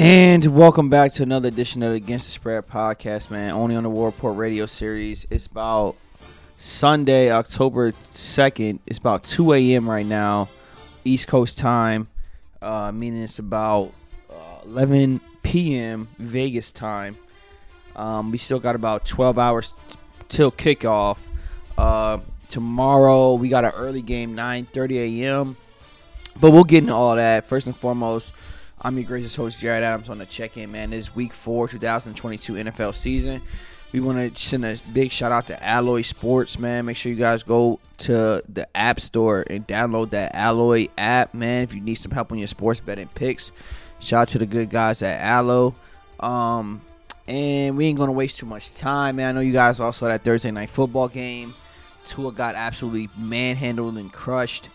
And welcome back to another edition of the Against the Spread podcast, man. Only on the War Report radio series. It's about Sunday, October 2nd. It's about 2 a.m. right now, East Coast time, uh, meaning it's about uh, 11 p.m. Vegas time. Um, we still got about 12 hours t- till kickoff. Uh, tomorrow, we got an early game, 9.30 a.m., but we'll get into all that. First and foremost, I'm your gracious host, Jared Adams, on the check in, man. This week four, 2022 NFL season. We want to send a big shout out to Alloy Sports, man. Make sure you guys go to the App Store and download that Alloy app, man. If you need some help on your sports betting picks, shout out to the good guys at Allo. Um, and we ain't gonna waste too much time, man. I know you guys all saw that Thursday night football game. Tua got absolutely manhandled and crushed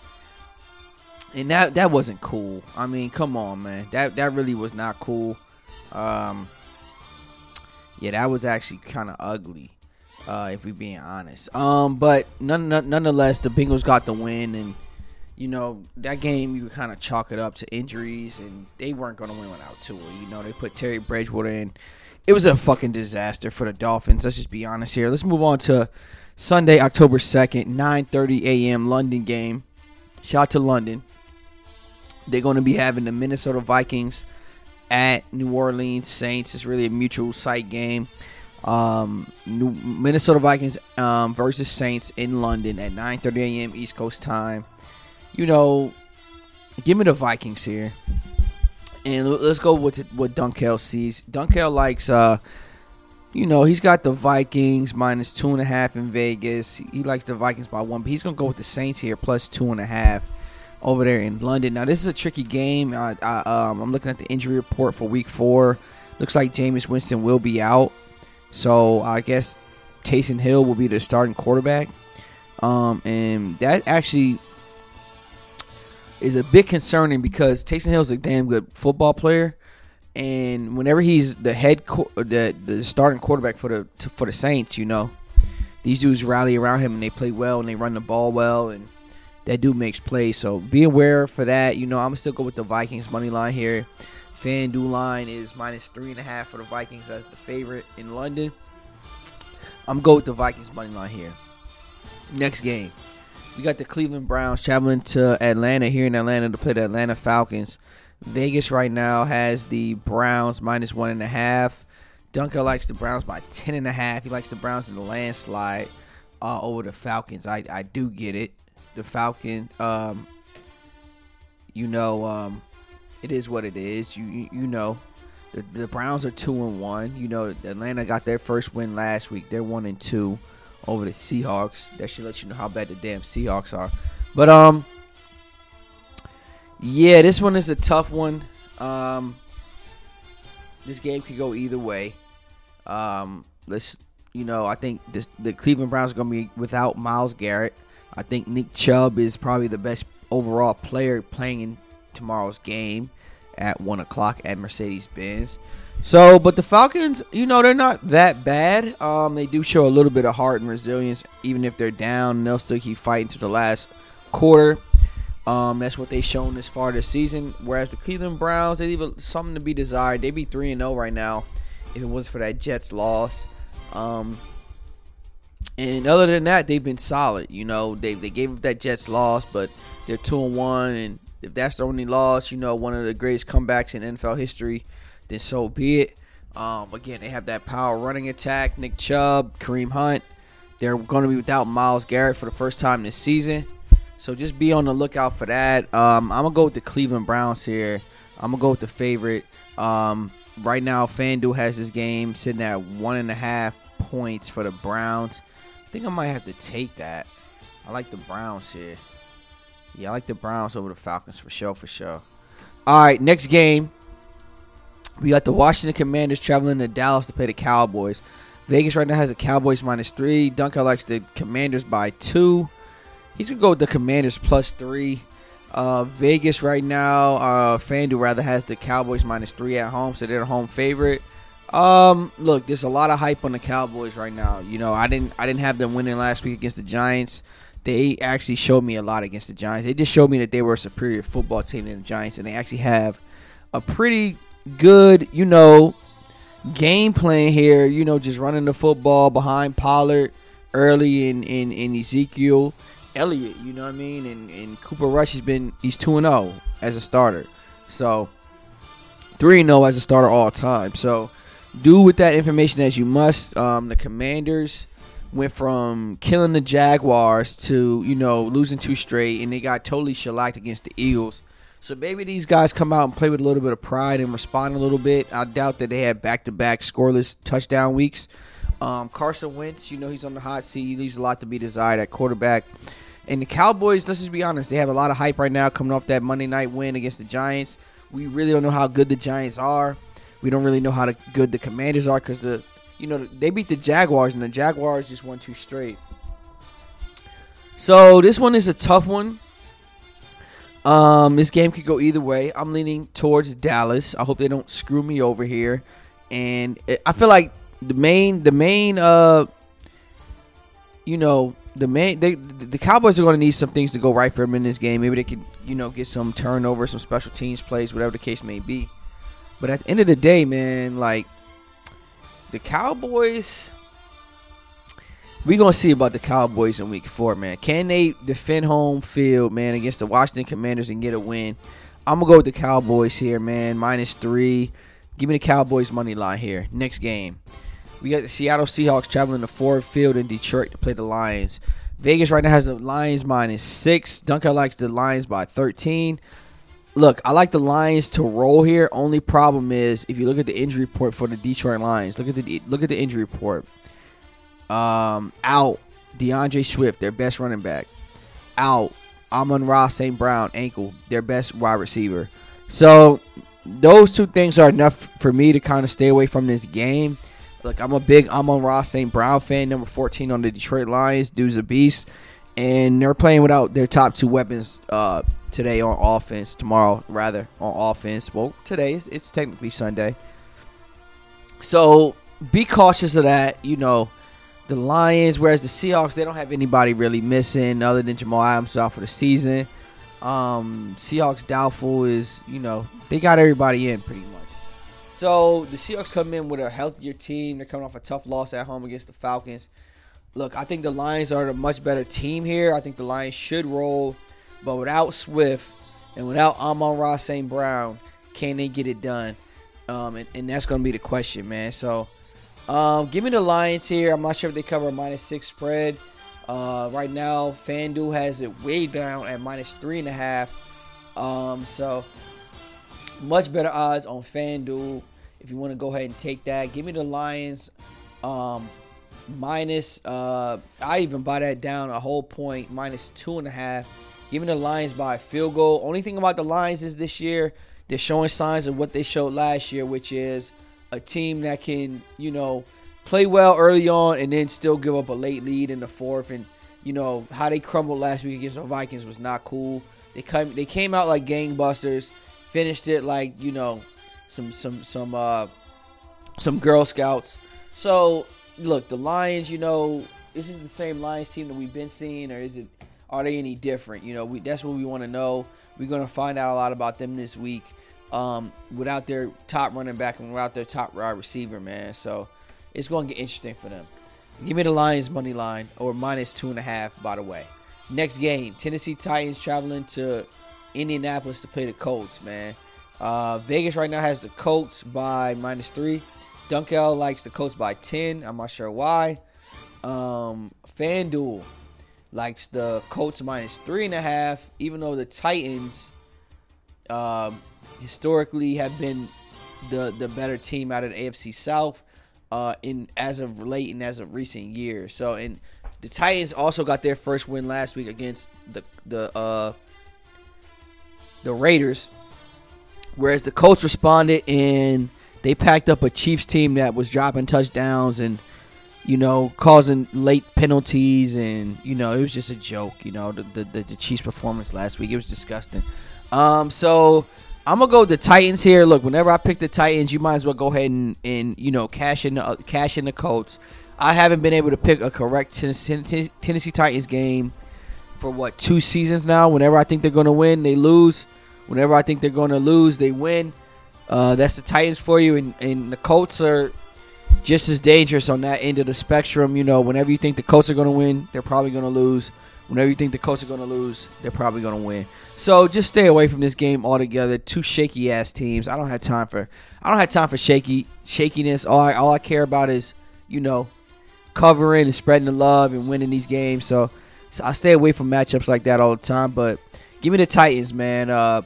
and that that wasn't cool. I mean, come on, man. That that really was not cool. Um, yeah, that was actually kind of ugly, uh, if we're being honest. Um, but none, none, nonetheless, the Bengals got the win, and you know that game you kind of chalk it up to injuries, and they weren't going to win without Tua. You know, they put Teddy Bridgewater in. It was a fucking disaster for the Dolphins. Let's just be honest here. Let's move on to Sunday, October second, nine thirty a.m. London game. Shout out to London. They're going to be having the Minnesota Vikings at New Orleans Saints. It's really a mutual site game. Um, New, Minnesota Vikings um, versus Saints in London at 9:30 a.m. East Coast time. You know, give me the Vikings here, and let's go with what Dunkel sees. Dunkel likes, uh, you know, he's got the Vikings minus two and a half in Vegas. He likes the Vikings by one, but he's gonna go with the Saints here plus two and a half over there in London. Now this is a tricky game. I, I, um, I'm looking at the injury report for Week Four. Looks like Jameis Winston will be out, so I guess Taysom Hill will be the starting quarterback. Um, and that actually is a bit concerning because Taysom Hill is a damn good football player, and whenever he's the head, co- the the starting quarterback for the to, for the Saints, you know, these dudes rally around him and they play well and they run the ball well and that dude makes plays. So be aware for that. You know, I'm still go with the Vikings money line here. FanDuel line is minus three and a half for the Vikings as the favorite in London. I'm going with the Vikings money line here. Next game, we got the Cleveland Browns traveling to Atlanta here in Atlanta to play the Atlanta Falcons. Vegas right now has the Browns minus one and a half. Dunkel likes the Browns by ten and a half. He likes the Browns in the landslide uh, over the Falcons. I, I do get it the Falcon. Um, you know, um, it is what it is. You you, you know, the, the Browns are two and one. You know, Atlanta got their first win last week. They're one and two over the Seahawks. That should let you know how bad the damn Seahawks are. But um, yeah, this one is a tough one. Um, this game could go either way. Um, let's you know, I think this, the Cleveland Browns are gonna be without Myles Garrett. I think Nick Chubb is probably the best overall player playing in tomorrow's game at one o'clock at Mercedes Benz. So, but the Falcons, you know, they're not that bad. Um, they do show a little bit of heart and resilience, even if they're down. They'll still keep fighting to the last quarter. Um, that's what they've shown this far this season. Whereas the Cleveland Browns, they leave something to be desired. They'd be three and zero oh right now if it wasn't for that Jets loss. Um, and other than that, they've been solid. You know, they they gave up that Jets loss, but they're two and one, and if that's the only loss, you know, one of the greatest comebacks in NFL history, then so be it. Um, again, they have that power running attack. Nick Chubb, Kareem Hunt. They're going to be without Myles Garrett for the first time this season. So just be on the lookout for that. Um, I'm gonna go with the Cleveland Browns here. I'm gonna go with the favorite. Um, right now, FanDuel has this game sitting at one and a half points for the Browns think I might have to take that. I like the Browns here. Yeah, I like the Browns over the Falcons for sure, for sure. All right, next game. We got the Washington Commanders traveling to Dallas to play the Cowboys. Vegas right now has the Cowboys minus three. Dunkel likes the Commanders by two. He's gonna go with the Commanders plus three. Uh, Vegas right now, uh, FanDuel rather has the Cowboys minus three at home, so they're the home favorite. Um, look, there's a lot of hype on the Cowboys right now. You know, I didn't I didn't have them winning last week against the Giants. They actually showed me a lot against the Giants. They just showed me that they were a superior football team than the Giants, and they actually have a pretty good, you know, game plan here. You know, just running the football behind Pollard early in in, in Ezekiel Elliott. You know what I mean? And and Cooper Rush has been he's two and zero as a starter. So three and zero as a starter all time. So do with that information as you must. Um, the Commanders went from killing the Jaguars to you know losing two straight, and they got totally shellacked against the Eagles. So maybe these guys come out and play with a little bit of pride and respond a little bit. I doubt that they have back-to-back scoreless touchdown weeks. Um, Carson Wentz, you know he's on the hot seat. He leaves a lot to be desired at quarterback. And the Cowboys, let's just be honest, they have a lot of hype right now coming off that Monday night win against the Giants. We really don't know how good the Giants are. We don't really know how good the Commanders are because the you know they beat the Jaguars and the Jaguars just won two straight. So this one is a tough one. Um, this game could go either way. I'm leaning towards Dallas. I hope they don't screw me over here. And I feel like the main, the main, uh, you know, the main, they, the Cowboys are going to need some things to go right for them in this game. Maybe they could, you know, get some turnover, some special teams plays, whatever the case may be. But at the end of the day, man, like the Cowboys, we gonna see about the Cowboys in Week Four, man. Can they defend home field, man, against the Washington Commanders and get a win? I'm gonna go with the Cowboys here, man. Minus three. Give me the Cowboys money line here. Next game, we got the Seattle Seahawks traveling to Ford Field in Detroit to play the Lions. Vegas right now has the Lions minus six. Dunkel likes the Lions by 13. Look, I like the Lions to roll here. Only problem is if you look at the injury report for the Detroit Lions. Look at the look at the injury report. Um, out DeAndre Swift, their best running back. Out Amon-Ra St. Brown, ankle, their best wide receiver. So those two things are enough for me to kind of stay away from this game. Look, I'm a big Amon-Ra St. Brown fan, number 14 on the Detroit Lions. Dude's a beast. And they're playing without their top two weapons uh, today on offense, tomorrow, rather, on offense. Well, today, it's technically Sunday. So be cautious of that. You know, the Lions, whereas the Seahawks, they don't have anybody really missing other than Jamal Adams out for the season. Um, Seahawks doubtful is, you know, they got everybody in pretty much. So the Seahawks come in with a healthier team. They're coming off a tough loss at home against the Falcons. Look, I think the Lions are a much better team here. I think the Lions should roll, but without Swift and without Amon-Ra St. Brown, can they get it done? Um, and, and that's going to be the question, man. So um, give me the Lions here. I'm not sure if they cover a minus six spread. Uh, right now, FanDuel has it way down at minus three and a half. Um, so much better odds on FanDuel if you want to go ahead and take that. Give me the Lions um, minus. Uh, I even buy that down a whole point, minus two and a half. Give me the Lions by a field goal. Only thing about the Lions is this year they're showing signs of what they showed last year, which is a team that can, you know, play well early on and then still give up a late lead in the fourth. And you know how they crumbled last week against the Vikings was not cool. They came they came out like gangbusters, finished it like you know some some some uh some Girl Scouts. So look, the Lions, you know, is this the same Lions team that we've been seeing, or is it? Are they any different? You know, we that's what we want to know. We're gonna find out a lot about them this week um, without their top running back and without their top wide receiver, man. So it's going to get interesting for them. Give me the Lions money line or minus two and a half, by the way. Next game, Tennessee Titans traveling to Indianapolis to play the Colts, man. Uh, Vegas right now has the Colts by minus three. Dunkel likes the Colts by 10. I'm not sure why. Um, FanDuel likes the Colts minus three and a half, even though the Titans um, historically have been the the better team out of the AFC South uh, in as of late and as of recent years. So and the Titans also got their first win last week against the the uh, the Raiders, whereas the Colts responded and they packed up a Chiefs team that was dropping touchdowns and you know causing late penalties and you know it was just a joke. You know the the, the Chiefs performance last week it was disgusting. Um, so I'm gonna go with the Titans here. Look, whenever I pick the Titans, you might as well go ahead and, and you know cash in the uh, cash in the Colts. I haven't been able to pick a correct Tennessee, Tennessee Titans game for what two seasons now. Whenever I think they're gonna win, they lose. Whenever I think they're gonna lose, they win. Uh, that's the Titans for you, and, and the Colts are just as dangerous on that end of the spectrum. You know, whenever you think the Colts are going to win, they're probably going to lose. Whenever you think the Colts are going to lose, they're probably going to win. So just stay away from this game altogether. Two shaky ass teams. I don't have time for. I don't have time for shaky shakiness. All I all I care about is you know covering and spreading the love and winning these games. So, so I stay away from matchups like that all the time. But give me the Titans, man. Uh,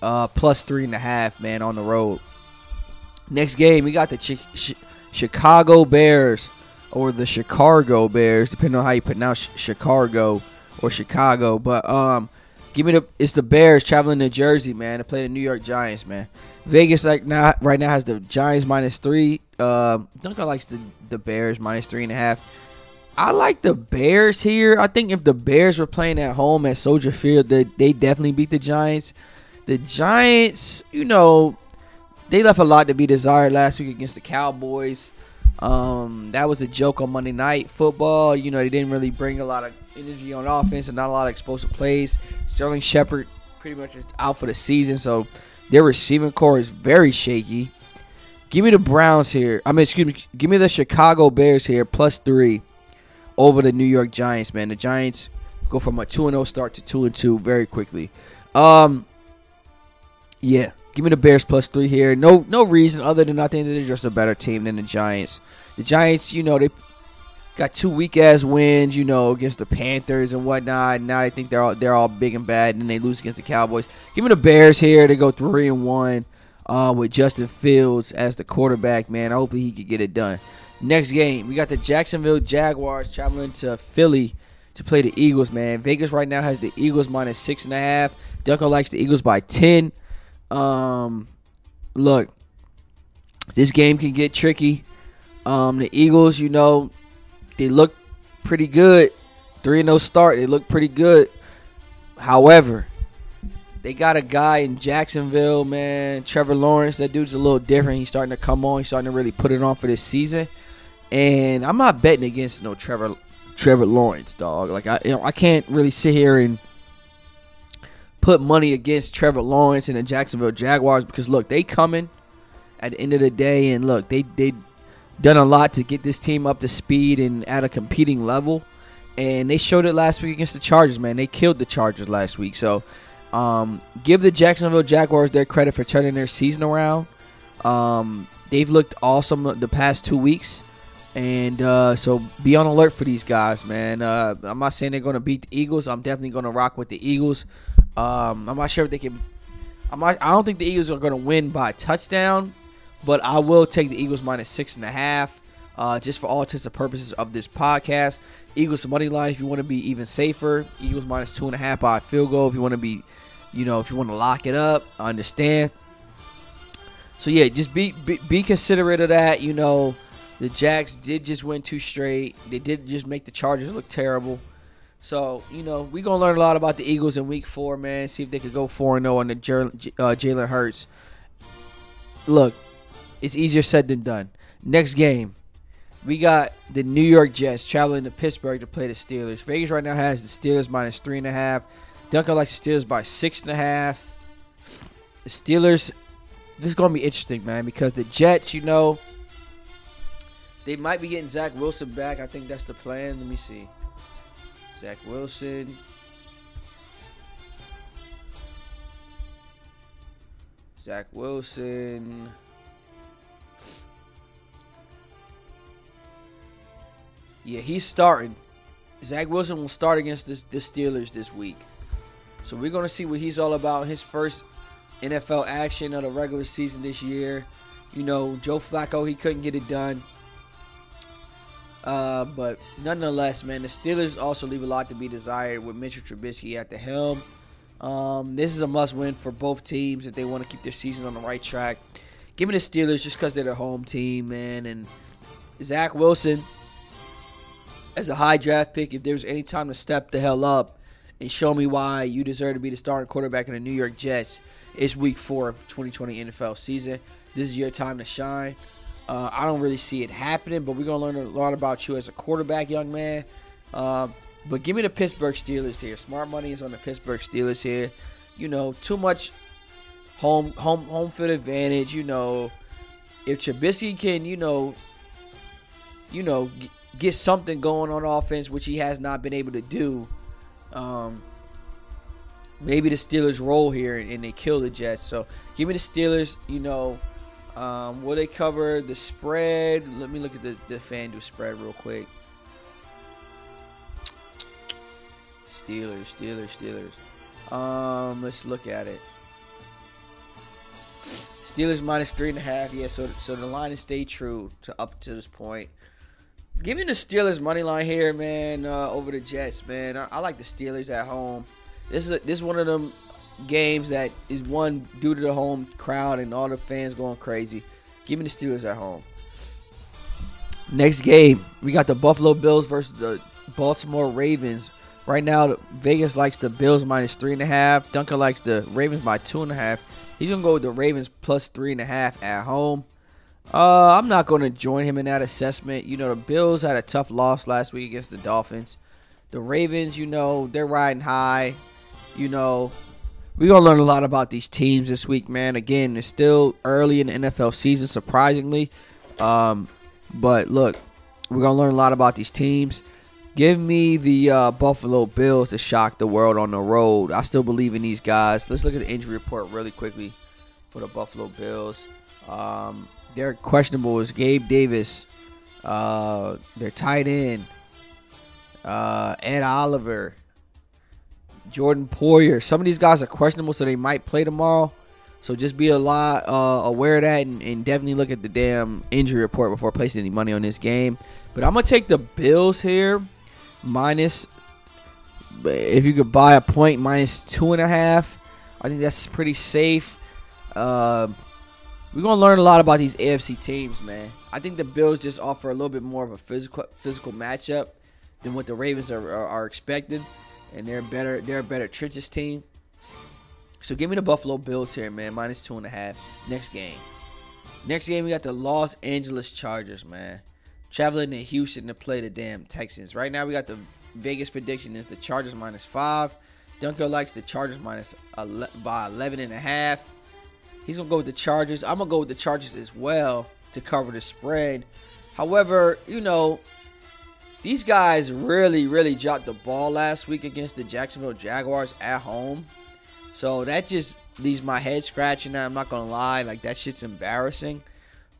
uh, plus three and a half, man, on the road. Next game, we got the Ch- Chicago Bears or the Chicago Bears, depending on how you pronounce Chicago or Chicago. But um, give me the it's the Bears traveling to Jersey, man, to play the New York Giants, man. Vegas like now right now has the Giants minus three. Uh, Dunkel likes the the Bears minus three and a half. I like the Bears here. I think if the Bears were playing at home at Soldier Field, they, they definitely beat the Giants. The Giants, you know, they left a lot to be desired last week against the Cowboys. Um, that was a joke on Monday Night Football. You know, they didn't really bring a lot of energy on offense and not a lot of explosive plays. Sterling Shepard pretty much is out for the season, so their receiving corps is very shaky. Give me the Browns here. I mean, excuse me. Give me the Chicago Bears here plus three over the New York Giants. Man, the Giants go from a two and zero start to two and two very quickly. Um, yeah, give me the Bears plus three here. No, no reason other than I think they're just a better team than the Giants. The Giants, you know, they got two weak ass wins, you know, against the Panthers and whatnot. Now I think they're all they're all big and bad, and they lose against the Cowboys. Give me the Bears here. They go three and one uh, with Justin Fields as the quarterback. Man, I hope he could get it done. Next game, we got the Jacksonville Jaguars traveling to Philly to play the Eagles. Man, Vegas right now has the Eagles minus six and a half. Dunkel likes the Eagles by ten. Um, look, this game can get tricky. Um, the Eagles, you know, they look pretty good. 3 0 start. They look pretty good. However, they got a guy in Jacksonville, man. Trevor Lawrence. That dude's a little different. He's starting to come on. He's starting to really put it on for this season. And I'm not betting against no Trevor Trevor Lawrence, dog. Like I you know, I can't really sit here and put money against Trevor Lawrence and the Jacksonville Jaguars because look, they coming at the end of the day and look, they they done a lot to get this team up to speed and at a competing level. And they showed it last week against the Chargers, man. They killed the Chargers last week. So um, give the Jacksonville Jaguars their credit for turning their season around. Um, they've looked awesome the past two weeks. And uh, so be on alert for these guys, man. Uh, I'm not saying they're going to beat the Eagles. I'm definitely going to rock with the Eagles. Um, I'm not sure if they can. I'm not, I don't think the Eagles are going to win by touchdown, but I will take the Eagles minus six and a half. Uh, just for all intents and purposes of this podcast, Eagles money line if you want to be even safer. Eagles minus two and a half by field goal if you want to be, you know, if you want to lock it up. I understand. So yeah, just be, be be considerate of that. You know, the Jacks did just win two straight. They did just make the Chargers look terrible. So you know we gonna learn a lot about the Eagles in Week Four, man. See if they could go four and zero on the uh, Jalen Hurts. Look, it's easier said than done. Next game, we got the New York Jets traveling to Pittsburgh to play the Steelers. Vegas right now has the Steelers minus three and a half. Dunkel likes the Steelers by six and a half. The Steelers, this is gonna be interesting, man, because the Jets, you know, they might be getting Zach Wilson back. I think that's the plan. Let me see. Zach Wilson. Zach Wilson. Yeah, he's starting. Zach Wilson will start against this, the Steelers this week. So we're going to see what he's all about. His first NFL action of the regular season this year. You know, Joe Flacco, he couldn't get it done. Uh, but nonetheless, man, the Steelers also leave a lot to be desired with Mitchell Trubisky at the helm. Um, this is a must-win for both teams if they want to keep their season on the right track. Give me the Steelers just because they're their home team, man. And Zach Wilson, as a high draft pick, if there's any time to step the hell up and show me why you deserve to be the starting quarterback in the New York Jets, it's Week Four of 2020 NFL season. This is your time to shine. Uh, I don't really see it happening, but we're gonna learn a lot about you as a quarterback, young man. Uh, but give me the Pittsburgh Steelers here. Smart money is on the Pittsburgh Steelers here. You know, too much, home home home field advantage. You know, if Trubisky can, you know, you know, g- get something going on offense, which he has not been able to do. Um, maybe the Steelers roll here and, and they kill the Jets. So give me the Steelers. You know, um, will they cover the spread? Let me look at the the FanDuel spread real quick. Steelers, Steelers, Steelers. Um, let's look at it. Steelers minus three and a half. Yeah, so so the line has stayed true to up to this point. Give me the Steelers money line here, man. Uh, over the Jets, man. I, I like the Steelers at home. This is a, this is one of them games that is one due to the home crowd and all the fans going crazy. Give me the Steelers at home. Next game, we got the Buffalo Bills versus the Baltimore Ravens. Right now, Vegas likes the Bills minus three and a half. Dunkel likes the Ravens by two and a half. He's gonna go with the Ravens plus three and a half at home. Uh, I'm not gonna join him in that assessment. You know, the Bills had a tough loss last week against the Dolphins. The Ravens, you know, they're riding high. You know, we're gonna learn a lot about these teams this week, man. Again, it's still early in the NFL season, surprisingly. Um, but look, we're gonna learn a lot about these teams. Give me the uh, Buffalo Bills to shock the world on the road. I still believe in these guys. Let's look at the injury report really quickly for the Buffalo Bills. Um, their questionable is Gabe Davis. Uh, their tight end, uh, Ed Oliver, Jordan Poyer. Some of these guys are questionable, so they might play tomorrow. So just be a lot uh, aware of that, and, and definitely look at the damn injury report before placing any money on this game. But I'm gonna take the Bills here, minus. If you could buy a point, minus two and a half. I think that's pretty safe. Uh, we're gonna learn a lot about these AFC teams, man. I think the Bills just offer a little bit more of a physical physical matchup than what the Ravens are, are, are expected, and they're better. They're a better trenches team. So give me the Buffalo Bills here, man. Minus two and a half. Next game. Next game, we got the Los Angeles Chargers, man. Traveling to Houston to play the damn Texans. Right now, we got the Vegas prediction is the Chargers minus five. Dunkel likes the Chargers minus ele- by 11 and a half. He's gonna go with the Chargers. I'm gonna go with the Chargers as well to cover the spread. However, you know, these guys really, really dropped the ball last week against the Jacksonville Jaguars at home. So that just leaves my head scratching. I'm not gonna lie, like that shit's embarrassing.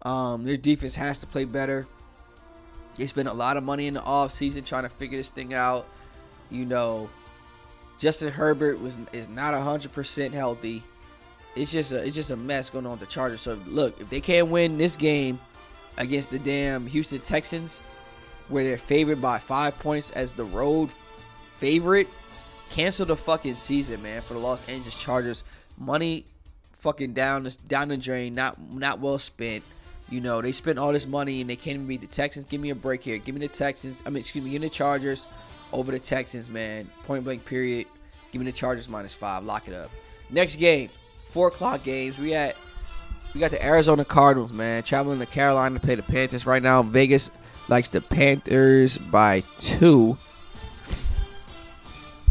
Um, their defense has to play better. They spent a lot of money in the offseason trying to figure this thing out. You know, Justin Herbert was is not hundred percent healthy. It's just a it's just a mess going on with the Chargers. So look, if they can't win this game against the damn Houston Texans, where they're favored by five points as the road favorite, cancel the fucking season, man, for the Los Angeles Chargers. Money fucking down the down the drain, not not well spent. You know, they spent all this money and they can't even beat the Texans. Give me a break here. Give me the Texans. I mean, excuse me, give me the Chargers over the Texans, man. Point blank period. Give me the Chargers minus five. Lock it up. Next game, four o'clock games. We at we got the Arizona Cardinals, man, traveling to Carolina to play the Panthers right now. Vegas likes the Panthers by two.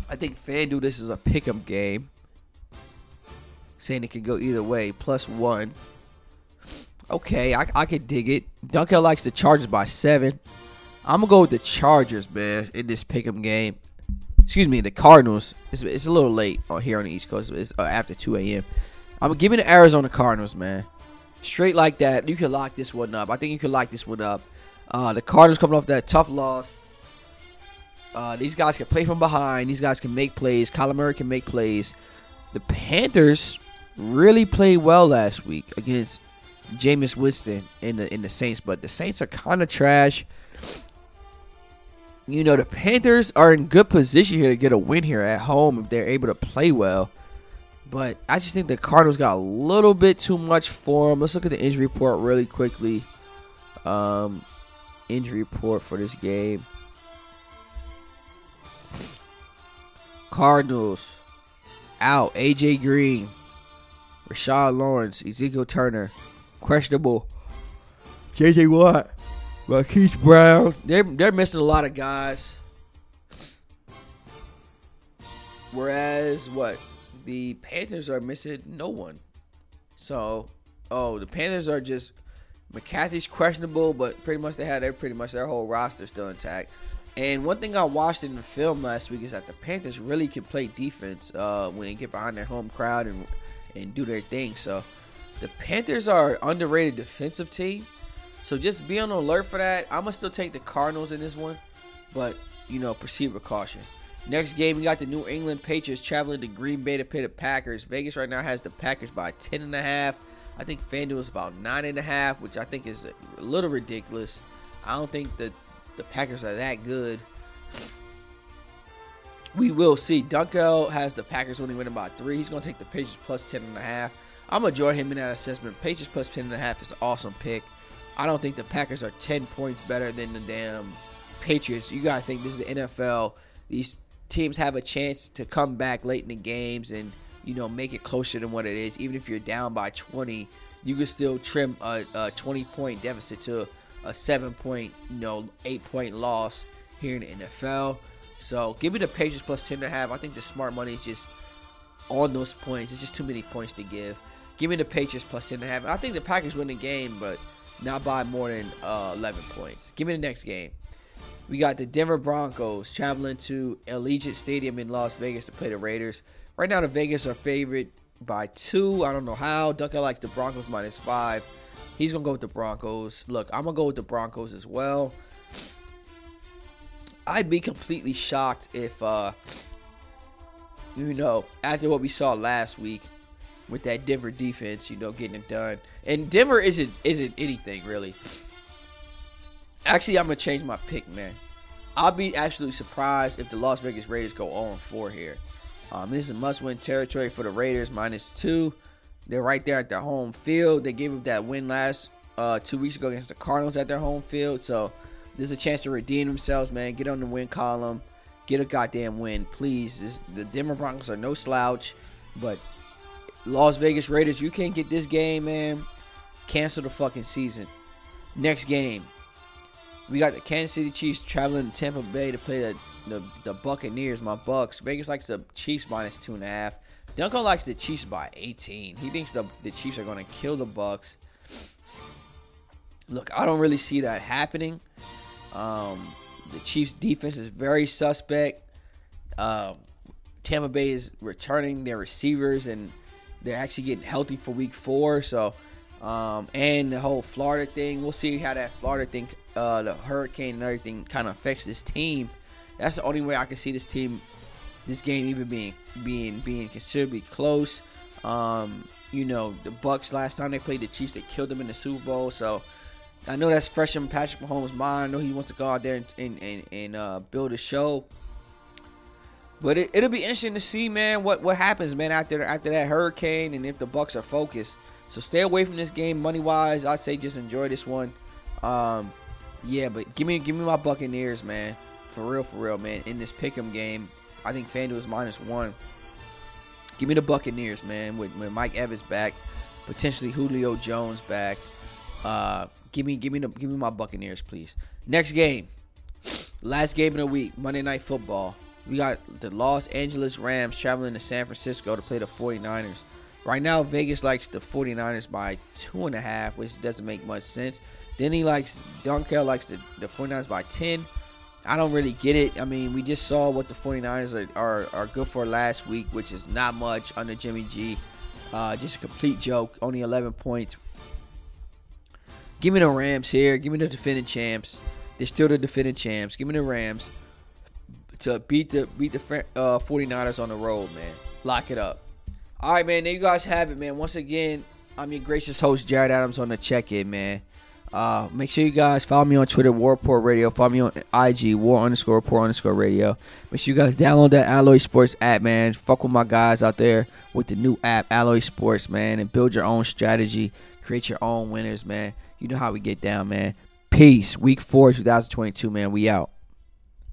I think FanDuel this is a pick'em game. Saying it could go either way. Plus one. Okay, I, I could dig it. Dunkel likes the Chargers by seven. I'm gonna go with the Chargers, man, in this pick'em game. Excuse me, the Cardinals. It's, it's a little late on here on the East Coast. It's uh, after 2 a.m. I'm me the Arizona Cardinals, man. Straight like that. You can lock this one up. I think you can lock this one up. Uh, the Cardinals coming off that tough loss. Uh, these guys can play from behind. These guys can make plays. Kyler Murray can make plays. The Panthers really played well last week against Jameis Winston in the in the Saints, but the Saints are kind of trash. You know, the Panthers are in good position here to get a win here at home if they're able to play well. But I just think the Cardinals got a little bit too much for them. Let's look at the injury report really quickly. Um, injury report for this game. Cardinals out. AJ Green, Rashard Lawrence, Ezekiel Turner, questionable. JJ Watt, Marquise Brown. They're they're missing a lot of guys. Whereas what the Panthers are missing no one. So, oh, the Panthers are just McCaffrey's questionable, but pretty much they had their pretty much their whole roster still intact. And one thing I watched in the film last week is that the Panthers really can play defense uh, when they get behind their home crowd and and do their thing. So the Panthers are underrated defensive team. So just be on alert for that. I'm gonna still take the Cardinals in this one, but you know proceed with caution. Next game, we got the New England Patriots traveling to Green Bay to play the Packers. Vegas right now has the Packers by 10 and a half. I think FanDuel is about nine and a half, which I think is a little ridiculous. I don't think that the Packers are that good. We will see. Dunkel has the Packers only winning by three. He's going to take the Patriots plus 10 and a half. I'm going to join him in that assessment. Patriots plus 10 and a half is an awesome pick. I don't think the Packers are 10 points better than the damn Patriots. You got to think this is the NFL. These teams have a chance to come back late in the games and you know make it closer than what it is. Even if you're down by 20, you can still trim a, a 20 point deficit to a seven point, you know, eight point loss here in the NFL. So give me the Patriots plus 10 and a half. I think the smart money is just on those points. It's just too many points to give. Give me the Patriots plus 10 and a half. I think the Packers win the game, but not by more than uh, 11 points. Give me the next game. We got the Denver Broncos traveling to Allegiant Stadium in Las Vegas to play the Raiders. Right now, the Vegas are favored by two. I don't know how. Dunkel likes the Broncos minus five. He's gonna go with the Broncos. Look, I'm gonna go with the Broncos as well. I'd be completely shocked if, uh, you know, after what we saw last week with that Denver defense, you know, getting it done. And Denver isn't isn't anything really. Actually, I'm gonna change my pick, man. I'll be absolutely surprised if the Las Vegas Raiders go 0 4 here. Um, this is a must-win territory for the Raiders, minus two. They're right there at their home field. They gave up that win last uh, two weeks ago against the Cardinals at their home field, so there's a chance to redeem themselves, man. Get on the win column, get a goddamn win, please. This, the Denver Broncos are no slouch, but Las Vegas Raiders, you can't get this game, man. Cancel the fucking season. Next game, we got the Kansas City Chiefs traveling to Tampa Bay to play the, the, the Buccaneers, my Bucks. Vegas likes the Chiefs minus two and a half. Dunkel likes the Chiefs by 18. He thinks the, the Chiefs are going to kill the Bucks. Look, I don't really see that happening. Um, the Chiefs' defense is very suspect. Um, Tampa Bay is returning their receivers, and they're actually getting healthy for Week Four. So, um, and the whole Florida thing, we'll see how that Florida thing uh, the hurricane and everything kind of affects this team. That's the only way I can see this team, this game even being being being considerably close. Um, you know, the Bucks last time they played the Chiefs, they killed them in the Super Bowl. So I know that's fresh in Patrick Mahomes' mind. I know he wants to go out there and and, and, and uh, build a show. But it, will be interesting to see, man, what, what happens, man, after after that hurricane and if the Bucks are focused. So stay away from this game money wise. I say just enjoy this one. Um, yeah, but give me give me my Buccaneers, man. For real, for real, man. In this pick'em game, I think FanDuel is minus one. Give me the Buccaneers, man. With, with Mike Evans back, potentially Julio Jones back. Uh, give me give me the give me my Buccaneers, please. Next game, last game of the week, Monday Night Football. We got the Los Angeles Rams traveling to San Francisco to play the 49ers. Right now, Vegas likes the 49ers by two and a half, which doesn't make much sense. Then he likes Dunkel likes the, the 49ers by 10. I don't really get it. I mean, we just saw what the 49ers are, are, are good for last week, which is not much under Jimmy G. Uh, just a complete joke. Only 11 points. Give me the Rams here. Give me the defending champs. They're still the defending champs. Give me the Rams to beat the beat the uh, 49ers on the road, man. Lock it up. All right, man. There you guys have it, man. Once again, I'm your gracious host, Jared Adams, on the check-in, man. Uh, make sure you guys follow me on Twitter, War Report Radio. Follow me on IG, War underscore Report underscore Radio. Make sure you guys download that Alloy Sports app, man. Fuck with my guys out there with the new app, Alloy Sports, man, and build your own strategy. Create your own winners, man. You know how we get down, man. Peace. Week four, 2022, man. We out.